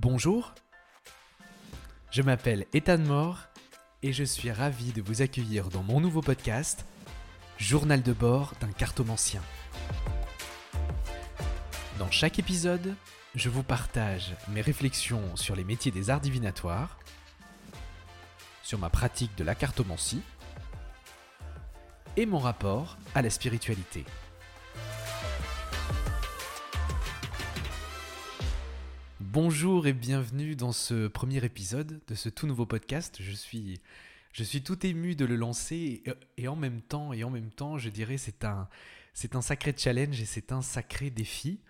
Bonjour, je m'appelle Ethan Moore et je suis ravi de vous accueillir dans mon nouveau podcast, Journal de bord d'un cartomancien. Dans chaque épisode, je vous partage mes réflexions sur les métiers des arts divinatoires, sur ma pratique de la cartomancie et mon rapport à la spiritualité. Bonjour et bienvenue dans ce premier épisode de ce tout nouveau podcast. Je suis, je suis tout ému de le lancer et, en même temps, et en même temps, je dirais c'est un, c'est un sacré challenge et c'est un sacré défi.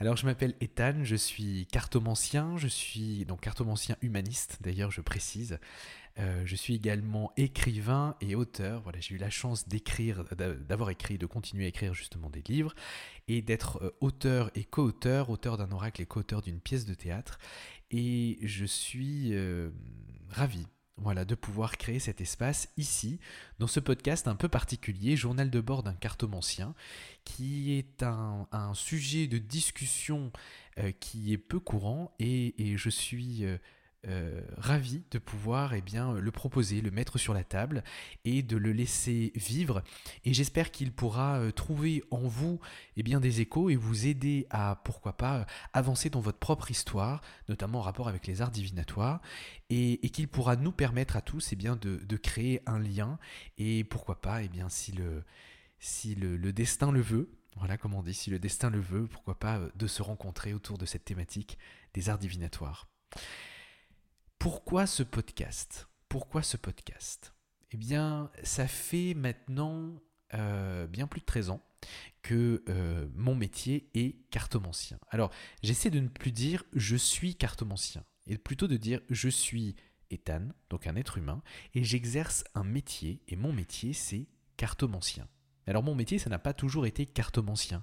Alors je m'appelle Ethan, je suis cartomancien, je suis donc cartomancien humaniste d'ailleurs je précise. Euh, je suis également écrivain et auteur. Voilà, j'ai eu la chance d'écrire, d'avoir écrit, de continuer à écrire justement des livres et d'être euh, auteur et co-auteur, auteur, d'un oracle et co-auteur d'une pièce de théâtre. Et je suis euh, ravi voilà, de pouvoir créer cet espace ici, dans ce podcast un peu particulier, Journal de bord d'un cartomancien, qui est un, sujet de discussion qui est peu courant et, je suis euh, ravi de pouvoir eh bien, le proposer, le mettre sur la table et de le laisser vivre. Et j'espère qu'il pourra euh, trouver en vous eh bien, des échos et vous aider à, pourquoi pas, avancer dans votre propre histoire, notamment en rapport avec les arts divinatoires, et, qu'il pourra nous permettre à tous eh bien, de, créer un lien et pourquoi pas, eh bien, si le, si le, le destin le veut, voilà, comme on dit, si le destin le veut, pourquoi pas euh, de se rencontrer autour de cette thématique des arts divinatoires. Pourquoi ce podcast? Pourquoi ce podcast? Eh bien, ça fait maintenant euh, bien plus de 13 ans que euh, mon métier est cartomancien. Alors, j'essaie de ne plus dire je suis cartomancien, et plutôt de dire je suis Ethan, donc un être humain, et j'exerce un métier, et mon métier c'est cartomancien. Alors mon métier, ça n'a pas toujours été cartomancien.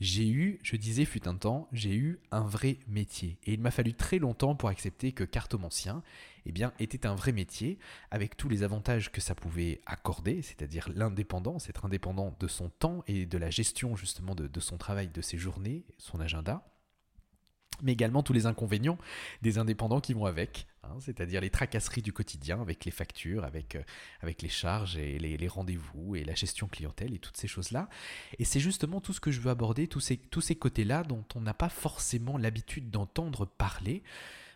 J'ai eu, je disais fut un temps, j'ai eu un vrai métier. Et il m'a fallu très longtemps pour accepter que cartomancien, eh bien, était un vrai métier, avec tous les avantages que ça pouvait accorder, c'est-à-dire l'indépendance, être indépendant de son temps et de la gestion justement de, son travail, de ses journées, son agenda mais également tous les inconvénients des indépendants qui vont avec, hein, c'est-à-dire les tracasseries du quotidien avec les factures, avec, euh, avec les charges et les, rendez-vous et la gestion clientèle et toutes ces choses-là. Et c'est justement tout ce que je veux aborder, tous ces, tous ces côtés-là dont on n'a pas forcément l'habitude d'entendre parler,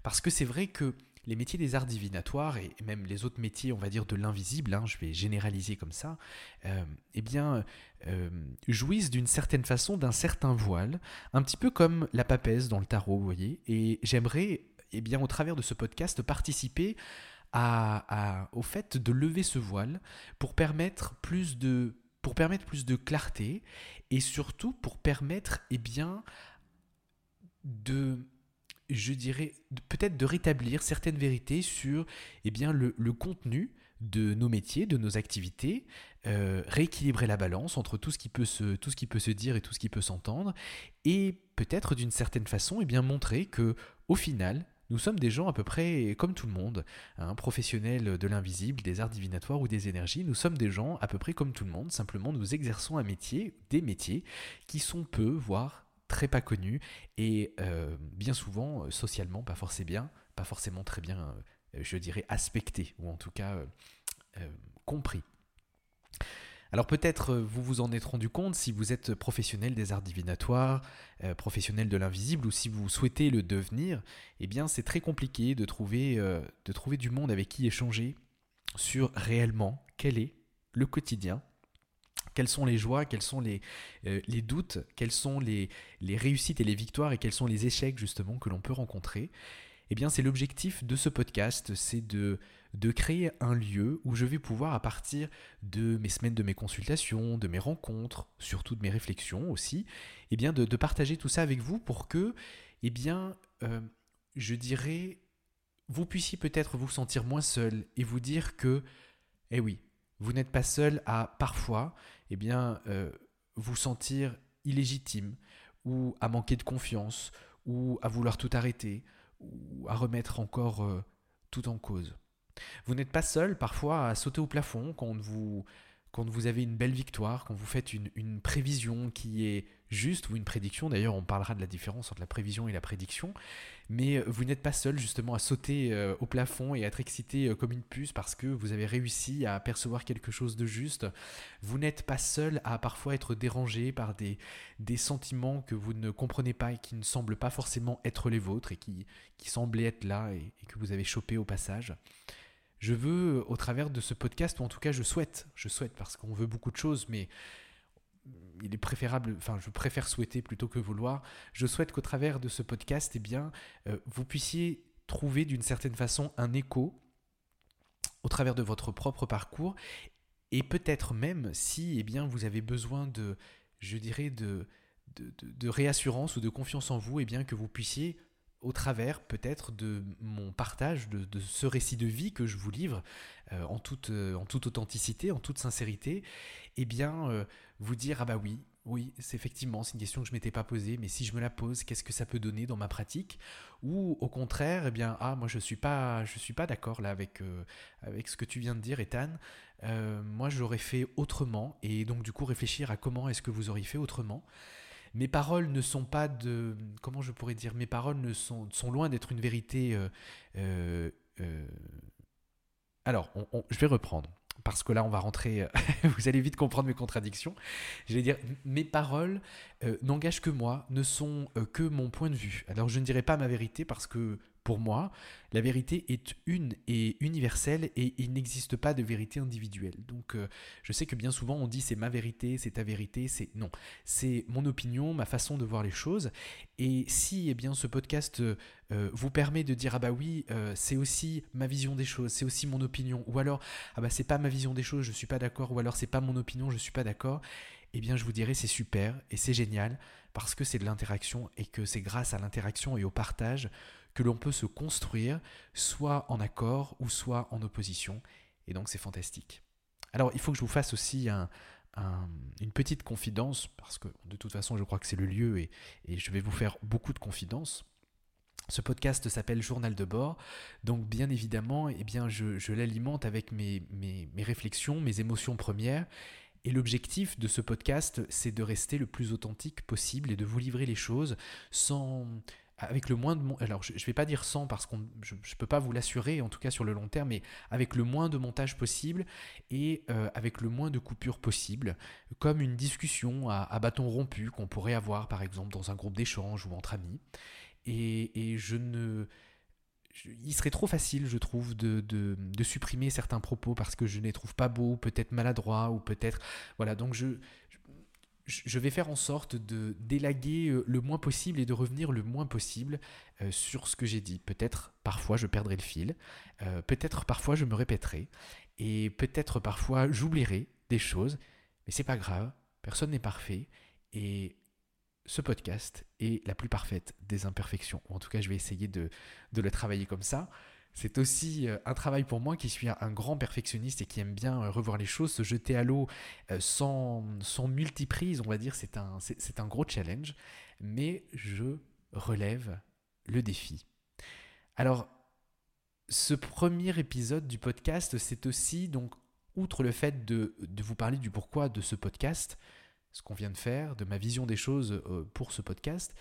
parce que c'est vrai que les métiers des arts divinatoires et même les autres métiers, on va dire, de l'invisible, hein, je vais généraliser comme ça, euh, eh bien, euh, jouissent d'une certaine façon d'un certain voile, un petit peu comme la papesse dans le tarot, vous voyez. Et j'aimerais, eh bien, au travers de ce podcast, participer au fait de lever ce voile pour permettre plus de pour permettre plus de clarté et surtout pour permettre eh bien de je dirais, peut-être de rétablir certaines vérités sur eh le, contenu de nos métiers, de nos activités, euh, rééquilibrer la balance entre tout ce, qui peut se, dire et tout ce qui peut s'entendre, et peut-être d'une certaine façon eh bien, montrer que au final, nous sommes des gens à peu près comme tout le monde, hein, professionnel de l'invisible, des arts divinatoires ou des énergies, nous sommes des gens à peu près comme tout le monde, simplement nous exerçons un métier, des métiers qui sont peu, voire très pas connu et euh, bien souvent euh, socialement pas forcément bien, pas forcément très bien, euh, je dirais aspecté ou en tout cas compris. Alors peut-être vous vous en êtes rendu compte si vous êtes professionnel des arts divinatoires, professionnel de l'invisible ou si vous souhaitez le devenir, eh bien c'est très compliqué de trouver, de trouver du monde avec qui échanger sur réellement quel est le quotidien quelles sont les joies, quels sont les, euh, doutes, quelles sont les, les, réussites et les victoires et quels sont les échecs justement que l'on peut rencontrer. Eh bien, c'est l'objectif de ce podcast, c'est de, de créer un lieu où je vais pouvoir, à partir de mes semaines de mes consultations, de mes rencontres, surtout de mes réflexions aussi, eh bien, de, partager tout ça avec vous pour que, eh bien, euh, je dirais, vous puissiez peut-être vous sentir moins seul et vous dire que, eh oui, vous n'êtes pas seul à parfois eh bien, euh, vous sentir illégitime ou à manquer de confiance ou à vouloir tout arrêter ou à remettre encore euh, tout en cause. Vous n'êtes pas seul parfois à sauter au plafond quand on ne vous quand vous avez une belle victoire, quand vous faites une, prévision qui est juste ou une prédiction. D'ailleurs, on parlera de la différence entre la prévision et la prédiction. Mais euh, vous n'êtes pas seul justement à sauter euh, au plafond et à être excité euh, comme une puce parce que vous avez réussi à percevoir quelque chose de juste. Vous n'êtes pas seul à parfois être dérangé par des, sentiments que vous ne comprenez pas et qui ne semblent pas forcément être les vôtres et qui, qui semblaient être là et, et que vous avez chopé au passage. Je veux, au travers de ce podcast, ou en tout cas je souhaite, je souhaite parce qu'on veut beaucoup de choses, mais il est préférable, enfin je préfère souhaiter plutôt que vouloir, je souhaite qu'au travers de ce podcast, eh bien, euh, vous puissiez trouver d'une certaine façon un écho au travers de votre propre parcours et peut-être même si eh bien, vous avez besoin de, je dirais, de, de, réassurance ou de confiance en vous, eh bien, que vous puissiez au travers peut-être de mon partage, de, ce récit de vie que je vous livre euh, en, toute, euh, en toute authenticité, en toute sincérité, eh bien, euh, vous dire, ah bah oui, oui, c'est effectivement, c'est une question que je m'étais pas posée, mais si je me la pose, qu'est-ce que ça peut donner dans ma pratique? Ou au contraire, eh bien, ah, moi je suis pas, je suis pas d'accord là avec, avec ce que tu viens de dire, Ethan. moi, j'aurais fait autrement, et donc du coup réfléchir à comment est-ce que vous auriez fait autrement. Mes paroles ne sont pas de, comment je pourrais dire, mes paroles ne sont, loin d'être une vérité. alors, je vais reprendre parce que là, on va rentrer, euh, vous allez vite comprendre mes contradictions. Je vais dire, mes paroles euh, n'engagent que moi, ne sont euh, que mon point de vue. Alors, je ne dirai pas ma vérité parce que pour moi, la vérité est une et universelle et il n'existe pas de vérité individuelle. Donc euh, je sais que bien souvent on dit c'est ma vérité, c'est ta vérité, c'est non, c'est mon opinion, ma façon de voir les choses. Et si eh bien ce podcast euh, vous permet de dire ah bah oui, euh, c'est aussi ma vision des choses, c'est aussi mon opinion ou alors ah bah c'est pas ma vision des choses, je suis pas d'accord ou alors c'est pas mon opinion, je suis pas d'accord. Eh bien, je vous dirais c'est super et c'est génial parce que c'est de l'interaction et que c'est grâce à l'interaction et au partage que l'on peut se construire, soit en accord ou soit en opposition. Et donc c'est fantastique. Alors il faut que je vous fasse aussi une petite confidence, parce que de toute façon je crois que c'est le lieu et, je vais vous faire beaucoup de confidences. Ce podcast s'appelle Journal de bord, donc bien évidemment, eh bien, je, l'alimente avec mes, mes, mes réflexions, mes émotions premières, et l'objectif de ce podcast, c'est de rester le plus authentique possible et de vous livrer les choses sans, avec le moins de alors je, ne vais pas dire sans parce que je, ne peux pas vous l'assurer en tout cas sur le long terme mais avec le moins de montage possible et euh, avec le moins de coupures possible comme une discussion à, bâton rompu qu'on pourrait avoir par exemple dans un groupe d'échange ou entre amis. Et, je ne il serait trop facile, je trouve, de, de, de, supprimer certains propos parce que je ne les trouve pas beaux, peut-être maladroits, ou peut-être... Voilà, donc je, je vais faire en sorte de d'élaguer euh, le moins possible et de revenir le moins possible euh, sur ce que j'ai dit. Peut-être parfois je perdrai le fil, euh, peut-être parfois je me répéterai, et peut-être parfois j'oublierai des choses, mais c'est pas grave, personne n'est parfait, et ce podcast est la plus parfaite des imperfections, en tout cas je vais essayer de, de le travailler comme ça. C'est aussi euh, un travail pour moi qui suis un grand perfectionniste et qui aime bien euh, revoir les choses, se jeter à l'eau euh, sans, sans multiprise, on va dire, c'est un, c'est gros challenge, mais je relève le défi. Alors, ce premier épisode du podcast, c'est aussi, donc, outre le fait de, de, vous parler du pourquoi de ce podcast, ce qu'on vient de faire, de ma vision des choses pour ce podcast,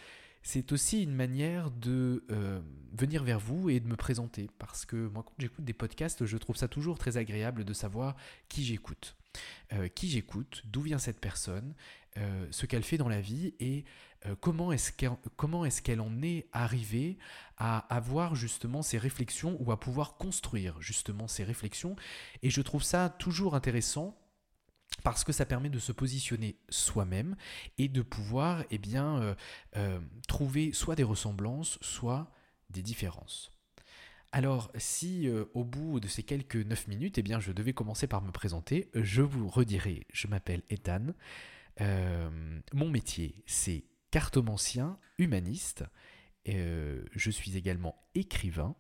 c'est aussi une manière de euh, venir vers vous et de me présenter. Parce que moi, quand j'écoute des podcasts, je trouve ça toujours très agréable de savoir qui j'écoute. Euh, qui j'écoute, d'où vient cette personne, euh, ce qu'elle fait dans la vie et comment est-ce qu'elle en est arrivée à avoir justement ces réflexions ou à pouvoir construire justement ces réflexions. Et je trouve ça toujours intéressant parce que ça permet de se positionner soi-même et de pouvoir eh bien, euh, euh, trouver soit des ressemblances, soit des différences. Alors, si euh, au bout de ces quelques 9 minutes, eh bien, je devais commencer par me présenter, je vous redirai, je m'appelle Ethan. mon métier, c'est cartomancien humaniste. je suis également écrivain.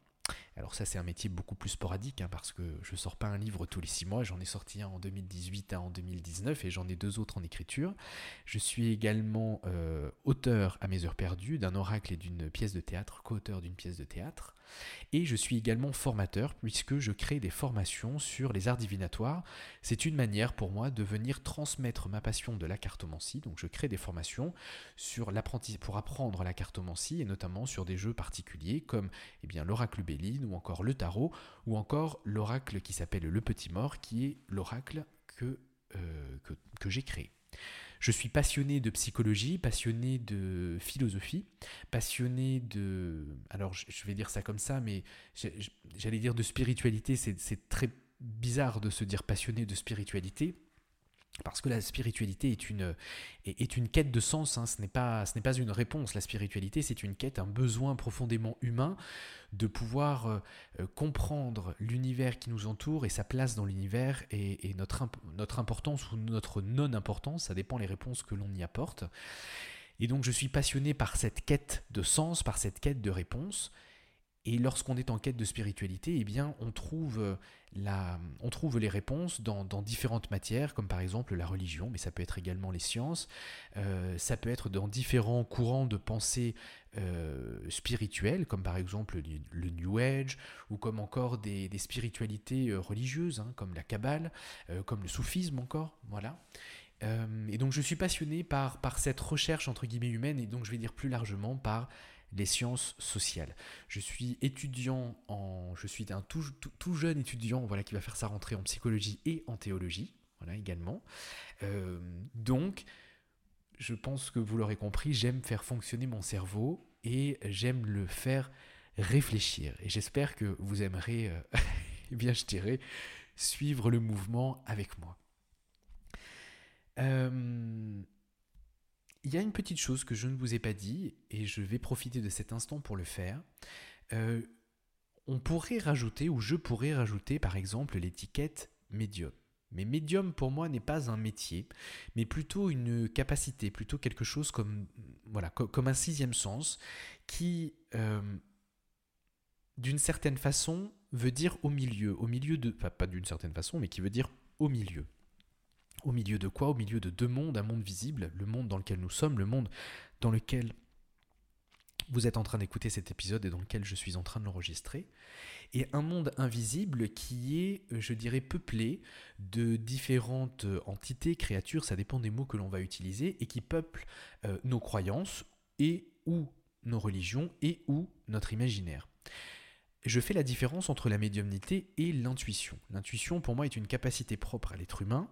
Alors ça c'est un métier beaucoup plus sporadique hein, parce que je sors pas un livre tous les six mois, j'en ai sorti un en 2018, un en 2019 et j'en ai deux autres en écriture. Je suis également euh, auteur à mes heures perdues d'un oracle et d'une pièce de théâtre, co-auteur d'une pièce de théâtre. Et je suis également formateur puisque je crée des formations sur les arts divinatoires. C'est une manière pour moi de venir transmettre ma passion de la cartomancie. Donc je crée des formations sur pour apprendre la cartomancie et notamment sur des jeux particuliers comme eh l'oracle Béline ou encore le tarot ou encore l'oracle qui s'appelle le Petit Mort qui est l'oracle que, euh, que, j'ai créé. Je suis passionné de psychologie, passionné de philosophie, passionné de... Alors je vais dire ça comme ça, mais j'allais dire de spiritualité, c'est très bizarre de se dire passionné de spiritualité. Parce que la spiritualité est une, est, une quête de sens, hein. ce n'est pas, pas une réponse. La spiritualité, c'est une quête, un besoin profondément humain de pouvoir euh, euh, comprendre l'univers qui nous entoure et sa place dans l'univers et, notre, notre importance ou notre non-importance, ça dépend les réponses que l'on y apporte. Et donc je suis passionné par cette quête de sens, par cette quête de réponse. Et lorsqu'on est en quête de spiritualité, eh bien, on trouve, euh, la, on trouve les réponses dans, différentes matières, comme par exemple la religion, mais ça peut être également les sciences, euh, ça peut être dans différents courants de pensée euh, spirituelles, comme par exemple le, New Age, ou comme encore des, spiritualités religieuses, hein, comme la Kabbale, comme le soufisme encore, voilà. et donc je suis passionné par, par cette recherche entre guillemets humaine, et donc je vais dire plus largement par les sciences sociales. Je suis étudiant en, je suis un tout, jeune étudiant, voilà, qui va faire sa rentrée en psychologie et en théologie, voilà également. Euh, donc, je pense que vous l'aurez compris, j'aime faire fonctionner mon cerveau et j'aime le faire réfléchir. Et j'espère que vous aimerez, euh, eh bien, je dirais, suivre le mouvement avec moi. Euh, il y a une petite chose que je ne vous ai pas dit, et je vais profiter de cet instant pour le faire. Euh, on pourrait rajouter, ou je pourrais rajouter par exemple l'étiquette médium. Mais médium pour moi n'est pas un métier, mais plutôt une capacité, plutôt quelque chose comme, voilà, comme un sixième sens qui, euh, d'une certaine façon, veut dire au milieu, au milieu de, pas d'une certaine façon, mais qui veut dire au milieu. Au milieu de quoi? Au milieu de deux mondes, un monde visible, le monde dans lequel nous sommes, le monde dans lequel vous êtes en train d'écouter cet épisode et dans lequel je suis en train de l'enregistrer, et un monde invisible qui est, je dirais, peuplé de différentes entités, créatures, ça dépend des mots que l'on va utiliser, et qui peuplent euh, nos croyances et ou nos religions et ou notre imaginaire je fais la différence entre la médiumnité et l'intuition. L'intuition, pour moi, est une capacité propre à l'être humain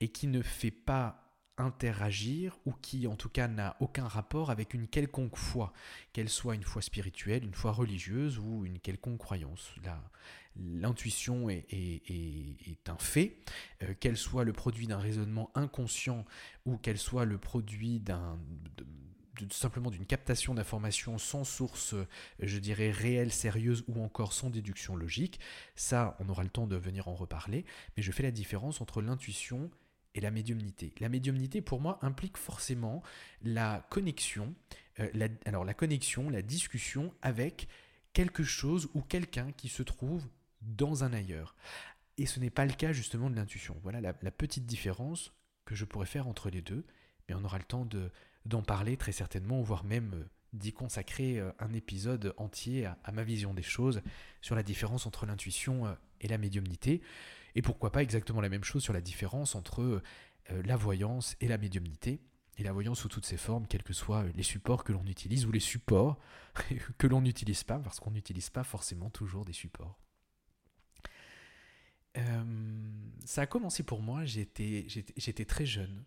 et qui ne fait pas interagir ou qui en tout cas n'a aucun rapport avec une quelconque foi, qu'elle soit une foi spirituelle, une foi religieuse ou une quelconque croyance. L'intuition est, un fait, euh, qu'elle soit le produit d'un raisonnement inconscient ou qu'elle soit le produit d'un simplement d'une captation d'informations sans source, euh, je dirais, réelle, sérieuse ou encore sans déduction logique. Ça, on aura le temps de venir en reparler, mais je fais la différence entre l'intuition et la médiumnité. La médiumnité, pour moi, implique forcément la connexion, euh, alors la connexion, la discussion avec quelque chose ou quelqu'un qui se trouve dans un ailleurs. Et ce n'est pas le cas justement de l'intuition. Voilà la petite différence que je pourrais faire entre les deux, mais on aura le temps de, d'en parler très certainement, voire même euh, d'y consacrer euh, un épisode entier à, ma vision des choses sur la différence entre l'intuition euh, et la médiumnité, et pourquoi pas exactement la même chose sur la différence entre la voyance et la médiumnité, et la voyance sous toutes ses formes, quels que soient les supports que l'on utilise ou les supports que l'on n'utilise pas, parce qu'on n'utilise pas forcément toujours des supports. ça a commencé pour moi, j'étais très jeune,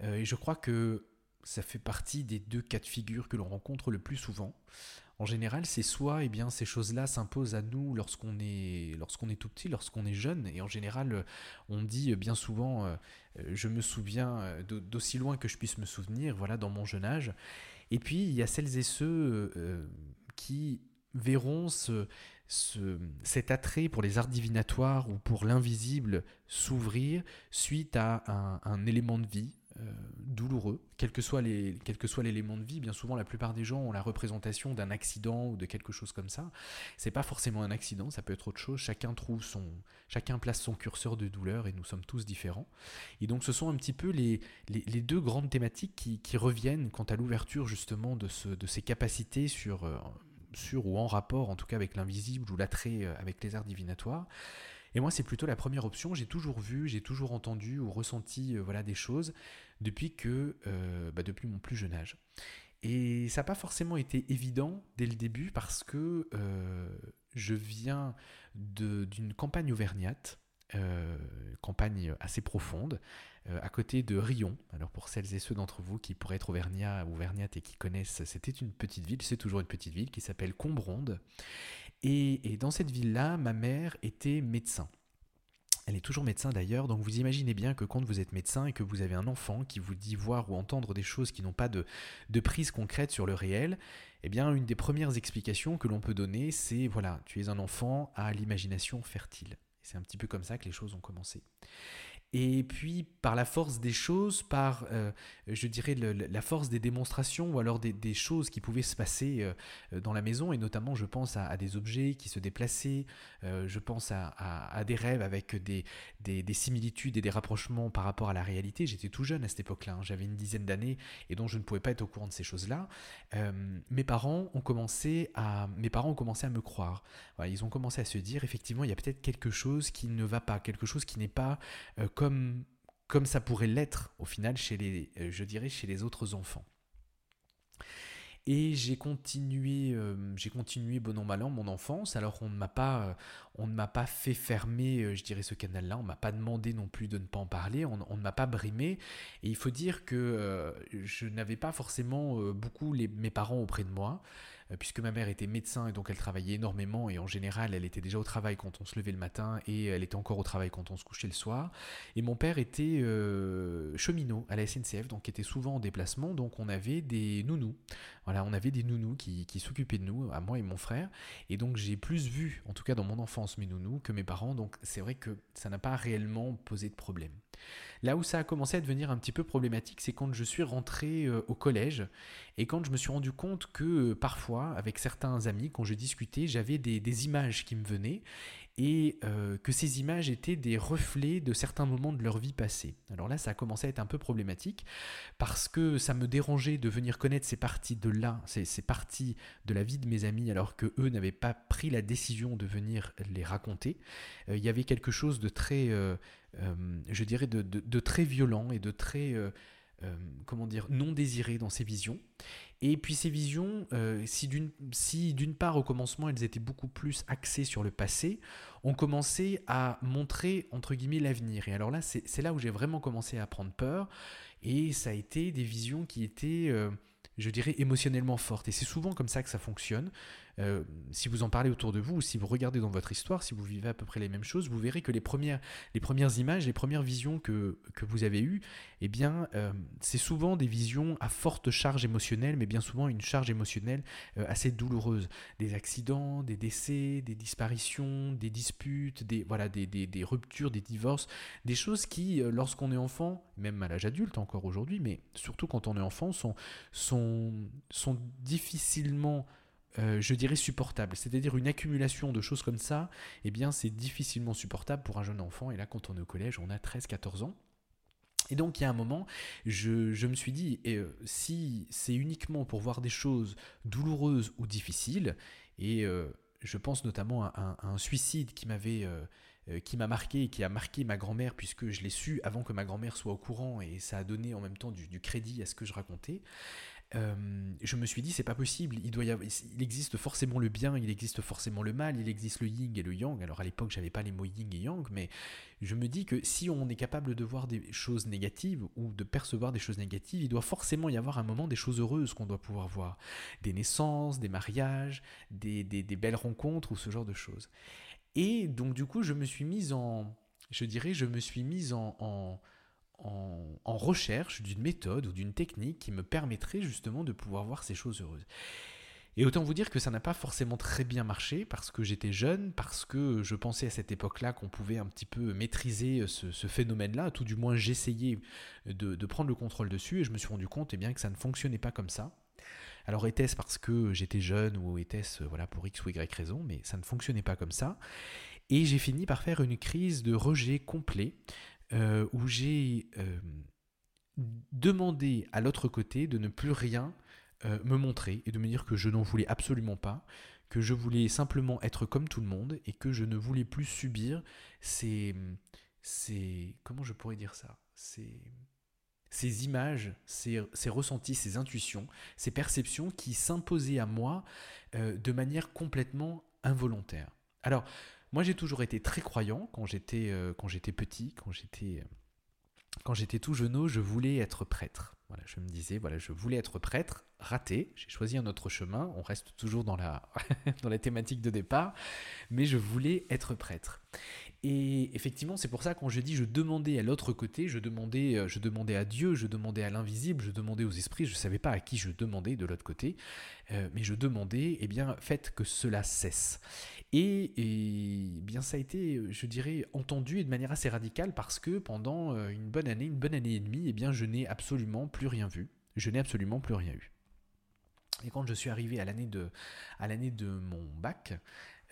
et je crois que ça fait partie des deux cas de figure que l'on rencontre le plus souvent. En général, c'est soit eh bien, ces choses-là s'imposent à nous lorsqu'on est, est tout petit, lorsqu'on est jeune, et en général, on dit bien souvent, euh, je me souviens euh, d'aussi loin que je puisse me souvenir, voilà, dans mon jeune âge. Et puis, il y a celles et ceux euh, qui verront ce, cet attrait pour les arts divinatoires ou pour l'invisible s'ouvrir suite à un, élément de vie, euh, douloureux, quel que soit l'élément de vie. Bien souvent, la plupart des gens ont la représentation d'un accident ou de quelque chose comme ça. C'est pas forcément un accident, ça peut être autre chose. Chacun trouve son, chacun place son curseur de douleur et nous sommes tous différents. Et donc, ce sont un petit peu les, deux grandes thématiques qui, reviennent quant à l'ouverture justement de, ce, de ces capacités euh, sur ou en rapport en tout cas avec l'invisible ou l'attrait avec les arts divinatoires. Et moi, c'est plutôt la première option. J'ai toujours vu, j'ai toujours entendu ou ressenti voilà, des choses depuis, que, bah, depuis mon plus jeune âge. Et ça n'a pas forcément été évident dès le début parce que je viens d'une campagne auvergnate, euh, campagne assez profonde, euh, à côté de Rion. Alors pour celles et ceux d'entre vous qui pourraient être auvergnats ou et qui connaissent, c'était une petite ville, c'est toujours une petite ville qui s'appelle Combronde. Et, dans cette ville-là, ma mère était médecin. Elle est toujours médecin d'ailleurs, donc vous imaginez bien que quand vous êtes médecin et que vous avez un enfant qui vous dit voir ou entendre des choses qui n'ont pas de, de, prise concrète sur le réel, eh bien une des premières explications que l'on peut donner, c'est voilà, tu es un enfant à l'imagination fertile. C'est un petit peu comme ça que les choses ont commencé. Et puis, par la force des choses, par, euh, je dirais, la force des démonstrations ou alors des, choses qui pouvaient se passer euh, dans la maison, et notamment, je pense à, des objets qui se déplaçaient, euh, je pense à, des rêves avec des, des, similitudes et des rapprochements par rapport à la réalité. J'étais tout jeune à cette époque-là, hein. j'avais une dizaine d'années, et donc je ne pouvais pas être au courant de ces choses-là. mes, parents ont commencé à, mes parents ont commencé à me croire. ils ont commencé à se dire, effectivement, il y a peut-être quelque chose qui ne va pas, quelque chose qui n'est pas comme, ça pourrait l'être au final chez les, euh, je dirais, chez les autres enfants. Et j'ai continué, euh, j'ai continué bon an mal an mon enfance. Alors on ne m'a pas, euh, on ne m'a pas fait fermer, je dirais, ce canal-là. On m'a pas demandé non plus de ne pas en parler. On, ne m'a pas brimé. Et il faut dire que je n'avais pas forcément beaucoup mes parents auprès de moi. Euh, puisque ma mère était médecin et donc elle travaillait énormément et en général elle était déjà au travail quand on se levait le matin et elle était encore au travail quand on se couchait le soir. Et mon père était euh, cheminot à la SNCF, donc était souvent en déplacement, donc on avait des nounous. On avait des nounous qui, qui s'occupaient de nous, à moi et mon frère. Et donc j'ai plus vu, en tout cas dans mon enfance, mes nounous que mes parents, donc c'est vrai que ça n'a pas réellement posé de problème. Là où ça a commencé à devenir un petit peu problématique, c'est quand je suis rentré euh, au collège et quand je me suis rendu compte que euh, parfois, avec certains amis, quand je discutais, j'avais des, images qui me venaient et euh, que ces images étaient des reflets de certains moments de leur vie passée. Alors là, ça a commencé à être un peu problématique parce que ça me dérangeait de venir connaître ces parties de là, ces, parties de la vie de mes amis, alors que eux n'avaient pas pris la décision de venir les raconter. Il y avait quelque chose de très euh, je dirais, de, très violent et de très, euh, euh, comment dire, non désiré dans ces visions. Et puis ces visions, si d'une part au commencement elles étaient beaucoup plus axées sur le passé, ont commencé à montrer l'avenir. Et alors là, c'est là où j'ai vraiment commencé à prendre peur. Et ça a été des visions qui étaient, je dirais, émotionnellement fortes. Et c'est souvent comme ça que ça fonctionne. Euh, si vous en parlez autour de vous ou si vous regardez dans votre histoire, si vous vivez à peu près les mêmes choses, vous verrez que les premières, les premières images, les premières visions que, que vous avez eues, eh bien, euh, c'est souvent des visions à forte charge émotionnelle, mais bien souvent une charge émotionnelle euh, assez douloureuse. Des accidents, des décès, des disparitions, des disputes, des, voilà, des, des, des ruptures, des divorces, des choses qui, lorsqu'on est enfant, même à l'âge adulte encore aujourd'hui, mais surtout quand on est enfant, sont, sont, sont difficilement euh, je dirais supportable. C'est-à-dire une accumulation de choses comme ça, eh bien c'est difficilement supportable pour un jeune enfant. Et là, quand on est au collège, on a 13-14 ans. Et donc il y a un moment, je, me suis dit, euh, si c'est uniquement pour voir des choses douloureuses ou difficiles, et euh, je pense notamment à, un suicide qui m'avait... qui m'a marqué et qui a marqué ma grand-mère puisque je l'ai su avant que ma grand-mère soit au courant et ça a donné en même temps du crédit à ce que je racontais. Euh, je me suis dit c'est pas possible, il doit il existe forcément le bien, il existe forcément le mal, il existe le yin et le yang. Alors à l'époque j'avais pas les mots yin et yang, mais je me dis que si on est capable de voir des choses négatives ou de percevoir des choses négatives, il doit forcément y avoir un moment des choses heureuses qu'on doit pouvoir voir, des naissances, des mariages, des, des, belles rencontres ou ce genre de choses. Et donc du coup je me suis mise en, je dirais, je me suis mise en en, recherche d'une méthode ou d'une technique qui me permettrait justement de pouvoir voir ces choses heureuses. Et autant vous dire que ça n'a pas forcément très bien marché parce que j'étais jeune, parce que je pensais à cette époque-là qu'on pouvait un petit peu maîtriser ce, phénomène-là, tout du moins j'essayais de, prendre le contrôle dessus et je me suis rendu compte eh bien, que ça ne fonctionnait pas comme ça. Alors était-ce parce que j'étais jeune ou était-ce voilà, pour X ou Y raison, mais ça ne fonctionnait pas comme ça. Et j'ai fini par faire une crise de rejet complet euh, où j'ai euh, demandé à l'autre côté de ne plus rien euh, me montrer et de me dire que je n'en voulais absolument pas, que je voulais simplement être comme tout le monde et que je ne voulais plus subir ces, ces comment je pourrais dire ça, ces, images, ces, ces, ressentis, ces intuitions, ces perceptions qui s'imposaient à moi de manière complètement involontaire. Alors, moi j'ai toujours été très croyant quand j'étais euh, quand j'étais petit, quand j'étais quand j'étais tout jeune, je voulais être prêtre. Voilà, je me disais, voilà, je voulais être prêtre, raté, j'ai choisi un autre chemin, on reste toujours dans la, dans la thématique de départ, mais je voulais être prêtre. Et effectivement, c'est pour ça quand je dis je demandais à l'autre côté, je demandais, euh, je demandais à Dieu, je demandais à l'invisible, je demandais aux esprits, je ne savais pas à qui je demandais de l'autre côté, euh, mais je demandais, eh bien, faites que cela cesse. Et, bien ça a été, je dirais, entendu et de manière assez radicale parce que pendant euh, une bonne année, une bonne année et demie, eh bien, je n'ai absolument plus rien vu. Je n'ai absolument plus rien eu. Et quand je suis arrivé à l'année de, à l'année de mon bac,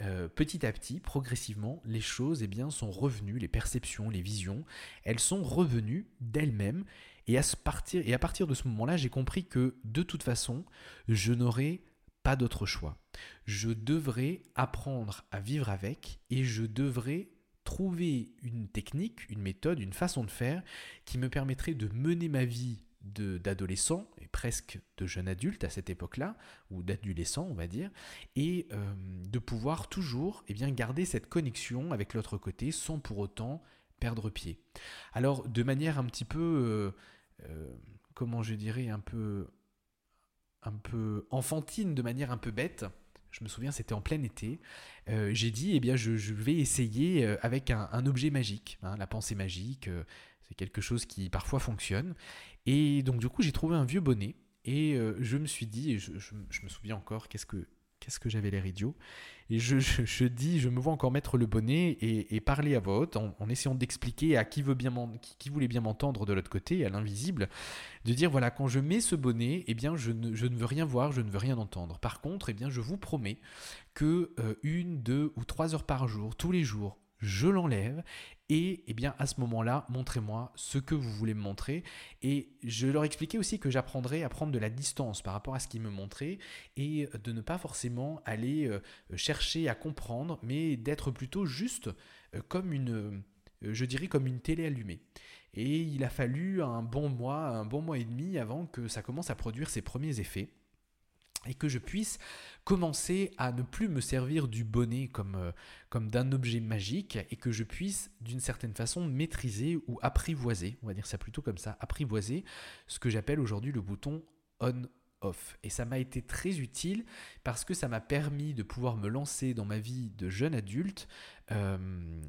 euh, petit à petit, progressivement, les choses eh bien, sont revenues, les perceptions, les visions, elles sont revenues d'elles-mêmes. Et à, partir, et à partir de ce moment-là, j'ai compris que de toute façon, je n'aurais pas d'autre choix. Je devrais apprendre à vivre avec et je devrais trouver une technique, une méthode, une façon de faire qui me permettrait de mener ma vie d'adolescent et presque de jeune adulte à cette époque-là, ou d'adolescent on va dire, et euh, de pouvoir toujours eh bien, garder cette connexion avec l'autre côté sans pour autant perdre pied. Alors de manière un petit peu, euh, euh, comment je dirais, un peu, un peu enfantine, de manière un peu bête, je me souviens, c'était en plein été. j'ai dit, eh bien, je, vais essayer avec un, objet magique, hein, la pensée magique. C'est quelque chose qui parfois fonctionne. Et donc du coup, j'ai trouvé un vieux bonnet et euh, je me suis dit, et je, me souviens encore, qu'est-ce que j'avais l'air idiot. Et je, dis, je me vois encore mettre le bonnet et, parler à voix haute en, essayant d'expliquer à qui, veut bien voulait bien m'entendre de l'autre côté, à l'invisible, de dire voilà, quand je mets ce bonnet, eh bien, je ne, je ne, veux rien voir, je ne veux rien entendre. Par contre, eh bien, je vous promets que euh, une, deux ou trois heures par jour, tous les jours, je l'enlève et eh bien à ce moment-là, montrez-moi ce que vous voulez me montrer. Et je leur expliquais aussi que j'apprendrais à prendre de la distance par rapport à ce qu'ils me montraient et de ne pas forcément aller euh, chercher à comprendre, mais d'être plutôt juste euh, comme une, euh, je dirais comme une télé allumée. Et il a fallu un bon mois, un bon mois et demi avant que ça commence à produire ses premiers effets et que je puisse commencer à ne plus me servir du bonnet comme, euh, comme d'un objet magique et que je puisse d'une certaine façon maîtriser ou apprivoiser, on va dire ça plutôt comme ça, apprivoiser ce que j'appelle aujourd'hui le bouton on off. Et ça m'a été très utile parce que ça m'a permis de pouvoir me lancer dans ma vie de jeune adulte euh,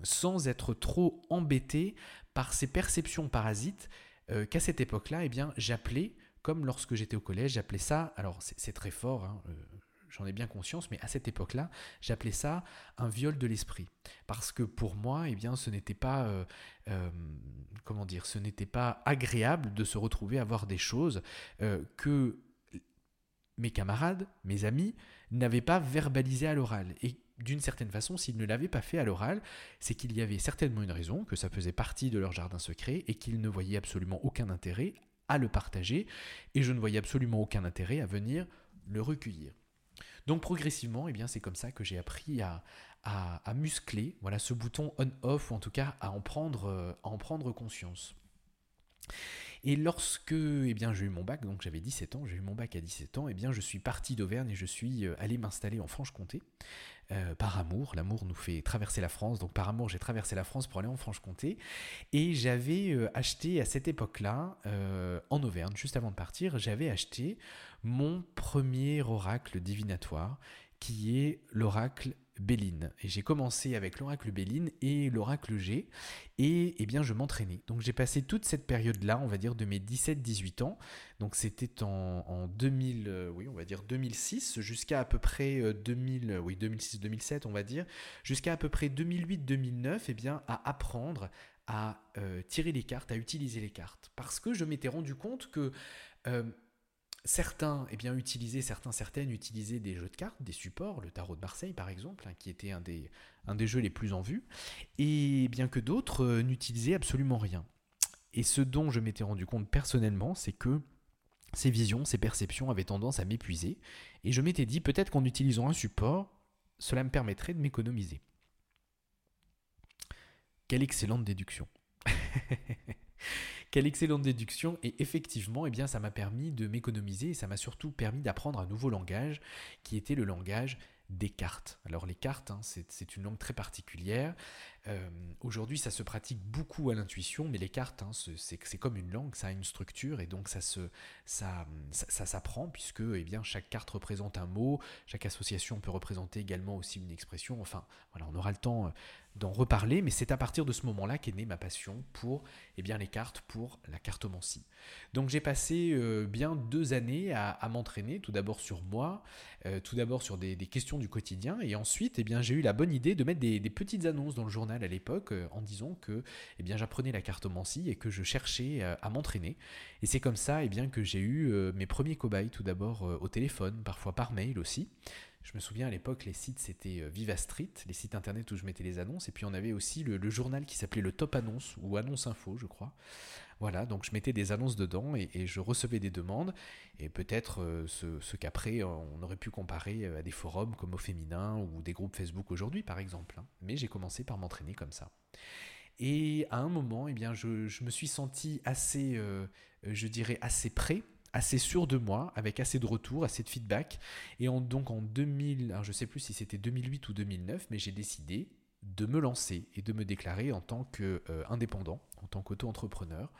sans être trop embêté par ces perceptions parasites euh, qu'à cette époque-là, eh j'appelais comme lorsque j'étais au collège, j'appelais ça, alors c'est très fort, hein, euh, j'en ai bien conscience, mais à cette époque-là, j'appelais ça un viol de l'esprit. Parce que pour moi, eh bien, ce n'était pas, euh, euh, comment dire, ce n'était pas agréable de se retrouver à voir des choses que mes camarades, mes amis, n'avaient pas verbalisées à l'oral. Et d'une certaine façon, s'ils ne l'avaient pas fait à l'oral, c'est qu'il y avait certainement une raison, que ça faisait partie de leur jardin secret et qu'ils ne voyaient absolument aucun intérêt à le partager, et je ne voyais absolument aucun intérêt à venir le recueillir. Donc progressivement, eh c'est comme ça que j'ai appris à, muscler voilà, ce bouton on-off, ou en tout cas à en prendre, euh, conscience. Et lorsque eh j'ai eu mon bac, donc j'avais 17 ans, j'ai eu mon bac à 17 ans, eh bien, je suis parti d'Auvergne et je suis euh, allé m'installer en Franche-Comté. Euh, par amour. L'amour nous fait traverser la France, donc par amour j'ai traversé la France pour aller en Franche-Comté. Et j'avais euh, acheté à cette époque-là, euh, en Auvergne, juste avant de partir, j'avais acheté mon premier oracle divinatoire, qui est l'oracle Béline. Et j'ai commencé avec l'oracle Béline et l'oracle G. Et eh bien, je m'entraînais. Donc, j'ai passé toute cette période-là, on va dire de mes 17-18 ans. Donc, c'était en, 2000, euh, oui, on va dire 2006 jusqu'à à peu près 2000, euh, oui, 2006-2007, on va dire, jusqu'à à peu près 2008-2009, eh bien, à apprendre à euh, tirer les cartes, à utiliser les cartes. Parce que je m'étais rendu compte que certains eh utilisaient, certains, certaines utilisaient des jeux de cartes, des supports, le tarot de Marseille par exemple, hein, qui était un des, un des jeux les plus en vue, et bien que d'autres euh, n'utilisaient absolument rien. Et ce dont je m'étais rendu compte personnellement, c'est que ces visions, ces perceptions avaient tendance à m'épuiser, et je m'étais dit peut-être qu'en utilisant un support, cela me permettrait de m'économiser. Quelle excellente déduction. Quelle excellente déduction et effectivement, eh bien, ça m'a permis de m'économiser et ça m'a surtout permis d'apprendre un nouveau langage qui était le langage des cartes. Alors les cartes, hein, c'est une langue très particulière. Euh, aujourd'hui, ça se pratique beaucoup à l'intuition, mais les cartes, hein, c'est comme une langue, ça a une structure et donc ça s'apprend puisque eh bien, chaque carte représente un mot, chaque association peut représenter également aussi une expression. Enfin, voilà, on aura le temps euh, d'en reparler, mais c'est à partir de ce moment-là qu'est née ma passion pour eh bien, les cartes, pour la cartomancie. Donc j'ai passé euh, bien deux années à, m'entraîner, tout d'abord sur moi, tout d'abord sur des, questions du quotidien, et ensuite eh bien, j'ai eu la bonne idée de mettre des, petites annonces dans le journal à l'époque euh, en disant que eh bien, j'apprenais la cartomancie et que je cherchais à m'entraîner. Et c'est comme ça eh bien, que j'ai eu mes premiers cobayes, tout d'abord au téléphone, parfois par mail aussi. Je me souviens à l'époque, les sites c'était euh, Viva Street, les sites internet où je mettais les annonces, et puis on avait aussi le, journal qui s'appelait le Top Annonce ou Annonce Info, je crois. Voilà, donc je mettais des annonces dedans et, je recevais des demandes, et peut-être euh, ce, qu'après on aurait pu comparer euh, à des forums comme au féminin ou des groupes Facebook aujourd'hui par exemple. Hein. Mais j'ai commencé par m'entraîner comme ça. Et à un moment, eh bien, je, me suis senti assez, je dirais, assez prêt assez sûr de moi, avec assez de retours, assez de feedback. Et donc en 2000, alors je sais plus si c'était 2008 ou 2009, mais j'ai décidé de me lancer et de me déclarer en tant qu'indépendant, euh, en tant qu'auto-entrepreneur.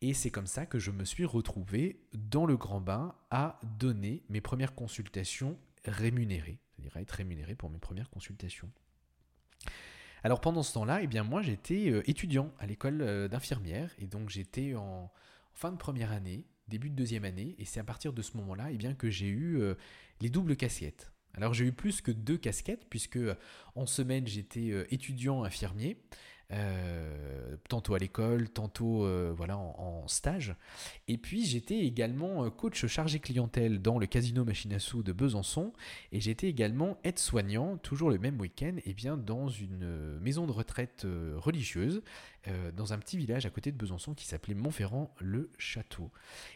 Et c'est comme ça que je me suis retrouvé dans le grand bain à donner mes premières consultations rémunérées, c'est-à-dire à être rémunéré pour mes premières consultations. Alors pendant ce temps-là, eh bien moi j'étais euh, étudiant à l'école euh, d'infirmière et donc j'étais en fin de première année début de deuxième année, et c'est à partir de ce moment-là eh bien, que j'ai eu euh, les doubles casquettes. Alors j'ai eu plus que deux casquettes, puisque euh, en semaine j'étais euh, étudiant infirmier, tantôt à l'école, tantôt voilà en, stage. Et puis j'étais également coach chargé clientèle dans le casino Machine à sous de Besançon, et j'étais également aide-soignant, toujours le même week-end, eh bien dans une maison de retraite religieuse. Euh, dans un petit village à côté de Besançon qui s'appelait Montferrand-le-Château.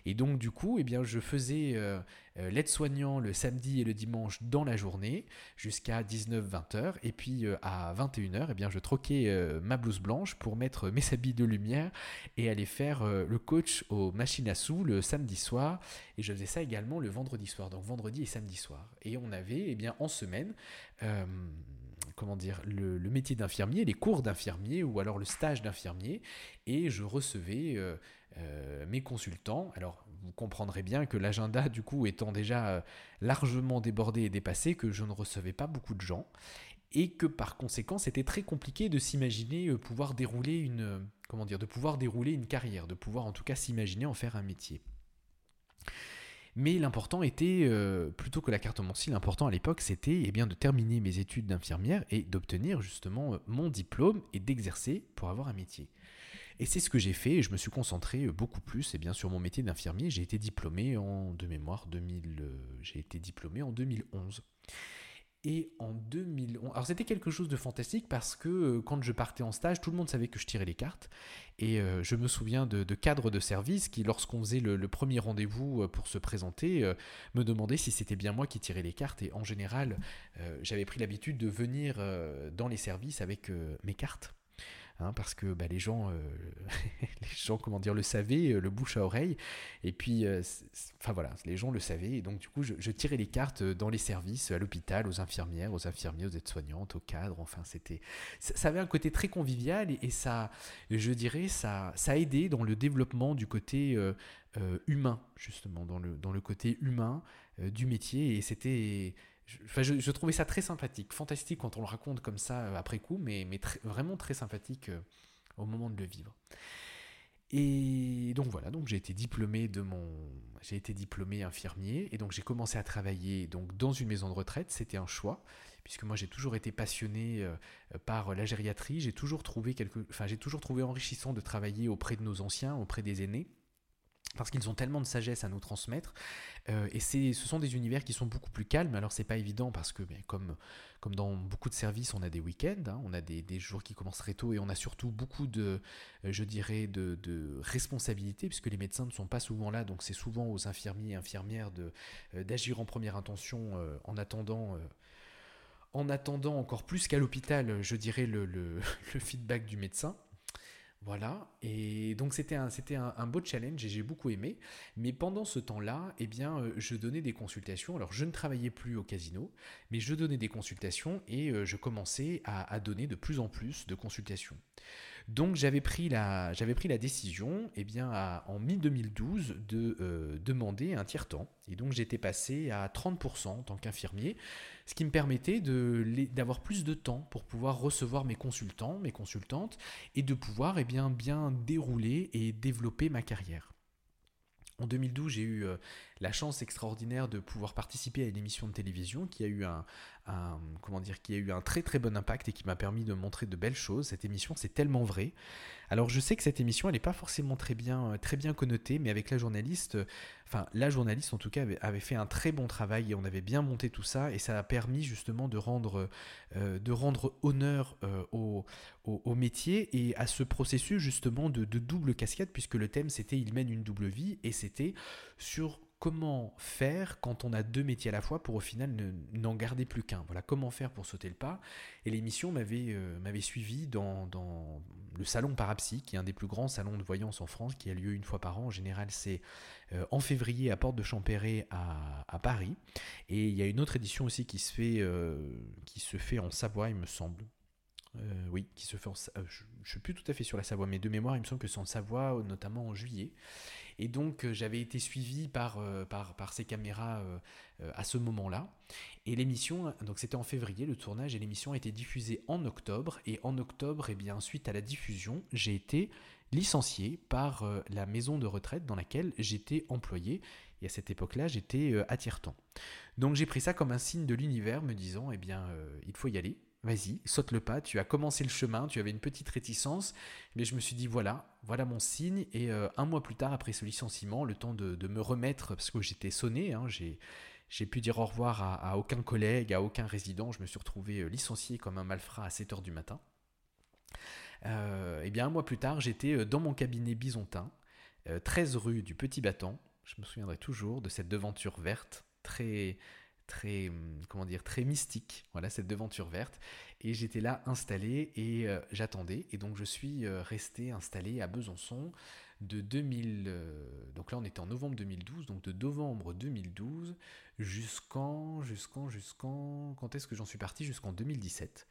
Et donc du coup, eh bien, je faisais euh, euh, l'aide-soignant le samedi et le dimanche dans la journée jusqu'à 19-20 heures. Et puis à 21 h eh bien, je troquais ma blouse blanche pour mettre mes habits de lumière et aller faire le coach aux machines à sous le samedi soir. Et je faisais ça également le vendredi soir, donc vendredi et samedi soir. Et on avait eh bien, en semaine comment dire, le, métier d'infirmier, les cours d'infirmier ou alors le stage d'infirmier, et je recevais euh, euh, mes consultants. Alors, vous comprendrez bien que l'agenda, du coup, étant déjà euh, largement débordé et dépassé, que je ne recevais pas beaucoup de gens, et que par conséquent, c'était très compliqué de s'imaginer pouvoir dérouler une, comment dire, de pouvoir dérouler une carrière, de pouvoir en tout cas s'imaginer en faire un métier. Mais l'important était, euh, plutôt que la cartomancie, l'important à l'époque, c'était eh bien, de terminer mes études d'infirmière et d'obtenir justement euh, mon diplôme et d'exercer pour avoir un métier. Et c'est ce que j'ai fait et je me suis concentré euh, beaucoup plus eh bien, sur mon métier d'infirmier. J'ai été diplômé en, de mémoire, 2000, j'ai été diplômé en 2011. Et en 2011, alors c'était quelque chose de fantastique parce que euh, quand je partais en stage, tout le monde savait que je tirais les cartes. Et euh, je me souviens de, cadres de service qui, lorsqu'on faisait le, premier rendez-vous euh, pour se présenter, me demandaient si c'était bien moi qui tirais les cartes. Et en général, j'avais pris l'habitude de venir dans les services avec mes cartes. Hein, parce que bah, les gens, euh, les gens, comment dire, le savaient, euh, le bouche à oreille, et puis, euh, enfin voilà, les gens le savaient, et donc du coup, je, tirais les cartes dans les services, à l'hôpital, aux infirmières, aux infirmiers, aux aides-soignantes, aux cadres, enfin, c'était, ça, avait un côté très convivial, et, ça, je dirais, ça, ça a dans le développement du côté humain, justement, dans le, dans le côté humain du métier, et c'était je, trouvais ça très sympathique, fantastique quand on le raconte comme ça euh, après coup, mais, vraiment très sympathique euh, au moment de le vivre. Et donc voilà, donc j'ai été diplômé de mon, j'ai été diplômé infirmier et donc j'ai commencé à travailler donc dans une maison de retraite. C'était un choix puisque moi j'ai toujours été passionné euh, par la gériatrie. J'ai toujours trouvé quelque, enfin j'ai toujours trouvé enrichissant de travailler auprès de nos anciens, auprès des aînés. Parce qu'ils ont tellement de sagesse à nous transmettre. Euh, et ce sont des univers qui sont beaucoup plus calmes. Alors c'est pas évident parce que, ben, comme, comme dans beaucoup de services, on a des week-ends, hein, on a des, jours qui commencent très tôt et on a surtout beaucoup de, euh, je dirais, de, de responsabilités puisque les médecins ne sont pas souvent là. Donc c'est souvent aux infirmiers et infirmières euh, d'agir en première intention en attendant. en attendant encore plus qu'à l'hôpital, je dirais, le, le feedback du médecin. Voilà, et donc c'était un, un, beau challenge et j'ai beaucoup aimé. Mais pendant ce temps-là, eh bien, euh, je donnais des consultations. Alors, je ne travaillais plus au casino, mais je donnais des consultations et euh, je commençais à, donner de plus en plus de consultations. Donc j'avais pris la, j'avais décision, eh en mi-2012, de euh, demander un tiers-temps. Et donc j'étais passé à 30% en tant qu'infirmier, ce qui me permettait d'avoir plus de temps pour pouvoir recevoir mes consultants, mes consultantes, et de pouvoir eh bien, bien dérouler et développer ma carrière. En 2012, j'ai eu euh, la chance extraordinaire de pouvoir participer à une émission de télévision qui a eu un, comment dire, qui a eu un très très bon impact et qui m'a permis de montrer de belles choses. Cette émission, c'est tellement vrai. Alors je sais que cette émission, elle n'est pas forcément très bien, très bien connotée, mais avec la journaliste, enfin la journaliste en tout cas avait, fait un très bon travail et on avait bien monté tout ça et ça a permis justement de rendre, euh, de rendre honneur euh, au, au, métier et à ce processus justement de, de double casquette puisque le thème c'était il mène une double vie et c'était sur comment faire quand on a deux métiers à la fois pour au final n'en garder plus qu'un. Voilà, comment faire pour sauter le pas. Et l'émission m'avait euh, suivi dans, le salon Parapsy, qui est un des plus grands salons de voyance en France, qui a lieu une fois par an. En général, c'est euh, en février à Porte de Champéret à, Paris. Et il y a une autre édition aussi qui se fait, euh, qui se fait en Savoie, il me semble. Oui, qui se fait en, je ne suis plus tout à fait sur la Savoie, mais de mémoire, il me semble que c'est en Savoie, notamment en juillet. Et donc euh, j'avais été suivi par, euh, par, ces caméras euh, à ce moment-là. Et l'émission, donc c'était en février le tournage, et l'émission a été diffusée en octobre. Et en octobre, et eh bien, suite à la diffusion, j'ai été licencié par la maison de retraite dans laquelle j'étais employé. Et à cette époque-là, j'étais à tiers-temps. Donc j'ai pris ça comme un signe de l'univers, me disant, eh bien, il faut y aller, vas-y, saute le pas, tu as commencé le chemin, tu avais une petite réticence, mais je me suis dit voilà, voilà mon signe, et euh, un mois plus tard, après ce licenciement, le temps de, me remettre, parce que j'étais sonné, hein, j'ai pu dire au revoir à, aucun collègue, à aucun résident, je me suis retrouvé euh, licencié comme un malfrat à 7h du matin. Euh, et bien un mois plus tard, j'étais dans mon cabinet bisontin, 13 rue du Petit Battant, je me souviendrai toujours de cette devanture verte, très très, hum, comment dire, très mystique, voilà, cette devanture verte. Et j'étais là installé et euh, j'attendais. Et donc je suis euh, resté installé à Besançon de 2000. Euh, donc là on était en novembre 2012, donc de novembre 2012 jusqu'en. jusqu'en. jusqu'en. Quand est-ce que j'en suis parti? Jusqu'en 2017.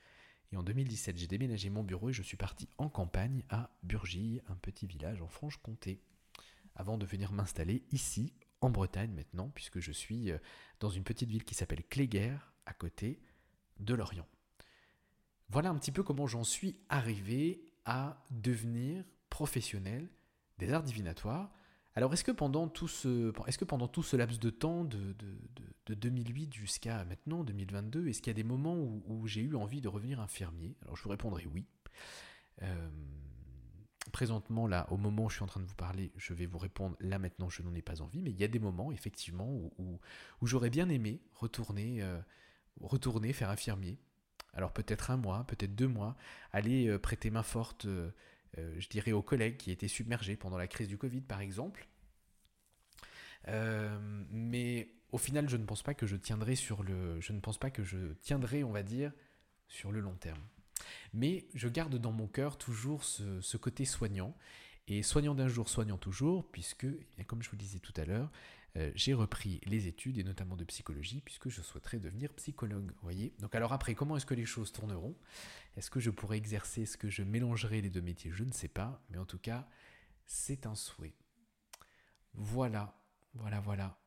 Et en 2017, j'ai déménagé mon bureau et je suis parti en campagne à Burgille, un petit village en Franche-Comté, avant de venir m'installer ici, en Bretagne maintenant, puisque je suis dans une petite ville qui s'appelle Cléguer, à côté de Lorient. Voilà un petit peu comment j'en suis arrivé à devenir professionnel des arts divinatoires. Alors est-ce que pendant tout ce, est-ce que pendant tout ce laps de temps de, de, 2008 jusqu'à maintenant, 2022, est-ce qu'il y a des moments où, j'ai eu envie de revenir infirmier? Alors je vous répondrai oui. Euh, présentement, là, au moment où je suis en train de vous parler, je vais vous répondre, là maintenant, je n'en ai pas envie, mais il y a des moments, effectivement, où, j'aurais bien aimé retourner, euh, retourner faire infirmier. Alors peut-être un mois, peut-être deux mois, aller euh, prêter main forte, euh, je dirais, aux collègues qui étaient submergés pendant la crise du Covid, par exemple. mais au final, je ne pense pas que je tiendrai sur le, je ne pense pas que je tiendrai, on va dire, sur le long terme. Mais je garde dans mon cœur toujours ce, côté soignant. Et soignant d'un jour, soignant toujours, puisque, eh comme je vous le disais tout à l'heure, euh, j'ai repris les études, et notamment de psychologie, puisque je souhaiterais devenir psychologue. Voyez Donc alors après, comment est-ce que les choses tourneront? Est-ce que je pourrais exercer Est-ce que je mélangerai les deux métiers? Je ne sais pas, mais en tout cas, c'est un souhait. Voilà, voilà, voilà.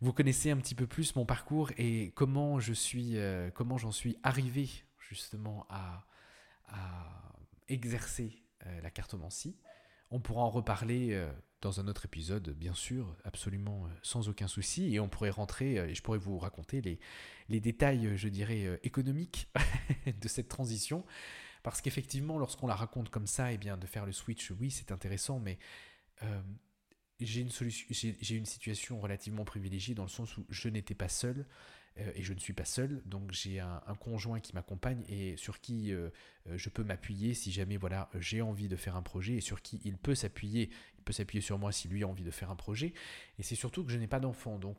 Vous connaissez un petit peu plus mon parcours et comment je suis, euh, comment j'en suis arrivé justement à, exercer euh, la cartomancie. On pourra en reparler euh, dans un autre épisode, bien sûr, absolument euh, sans aucun souci, et on pourrait rentrer, et je pourrais vous raconter les, détails, je dirais, économiques de cette transition, parce qu'effectivement, lorsqu'on la raconte comme ça, et eh bien, de faire le switch, oui, c'est intéressant, mais j'ai une, j'ai une situation relativement privilégiée dans le sens où je n'étais pas seul et je ne suis pas seul. Donc j'ai un, conjoint qui m'accompagne et sur qui euh, euh, je peux m'appuyer si jamais voilà j'ai envie de faire un projet et sur qui il peut s'appuyer. Il peut s'appuyer sur moi si lui a envie de faire un projet. Et c'est surtout que je n'ai pas d'enfant. Donc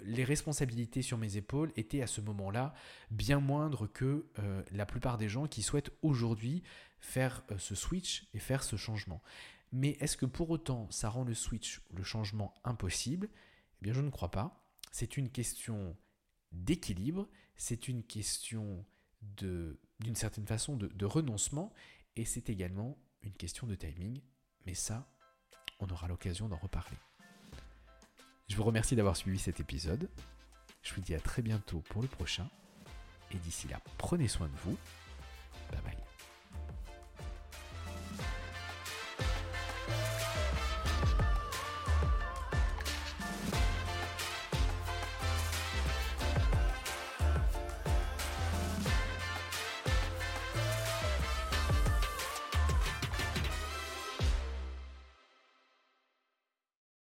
les responsabilités sur mes épaules étaient à ce moment-là bien moindres que la plupart des gens qui souhaitent aujourd'hui faire ce switch et faire ce changement. Mais est-ce que pour autant ça rend le switch, le changement impossible? Eh bien je ne crois pas. C'est une question d'équilibre, c'est une question d'une certaine façon de, de renoncement et c'est également une question de timing. Mais ça, on aura l'occasion d'en reparler. Je vous remercie d'avoir suivi cet épisode. Je vous dis à très bientôt pour le prochain. Et d'ici là, prenez soin de vous. Bye bye.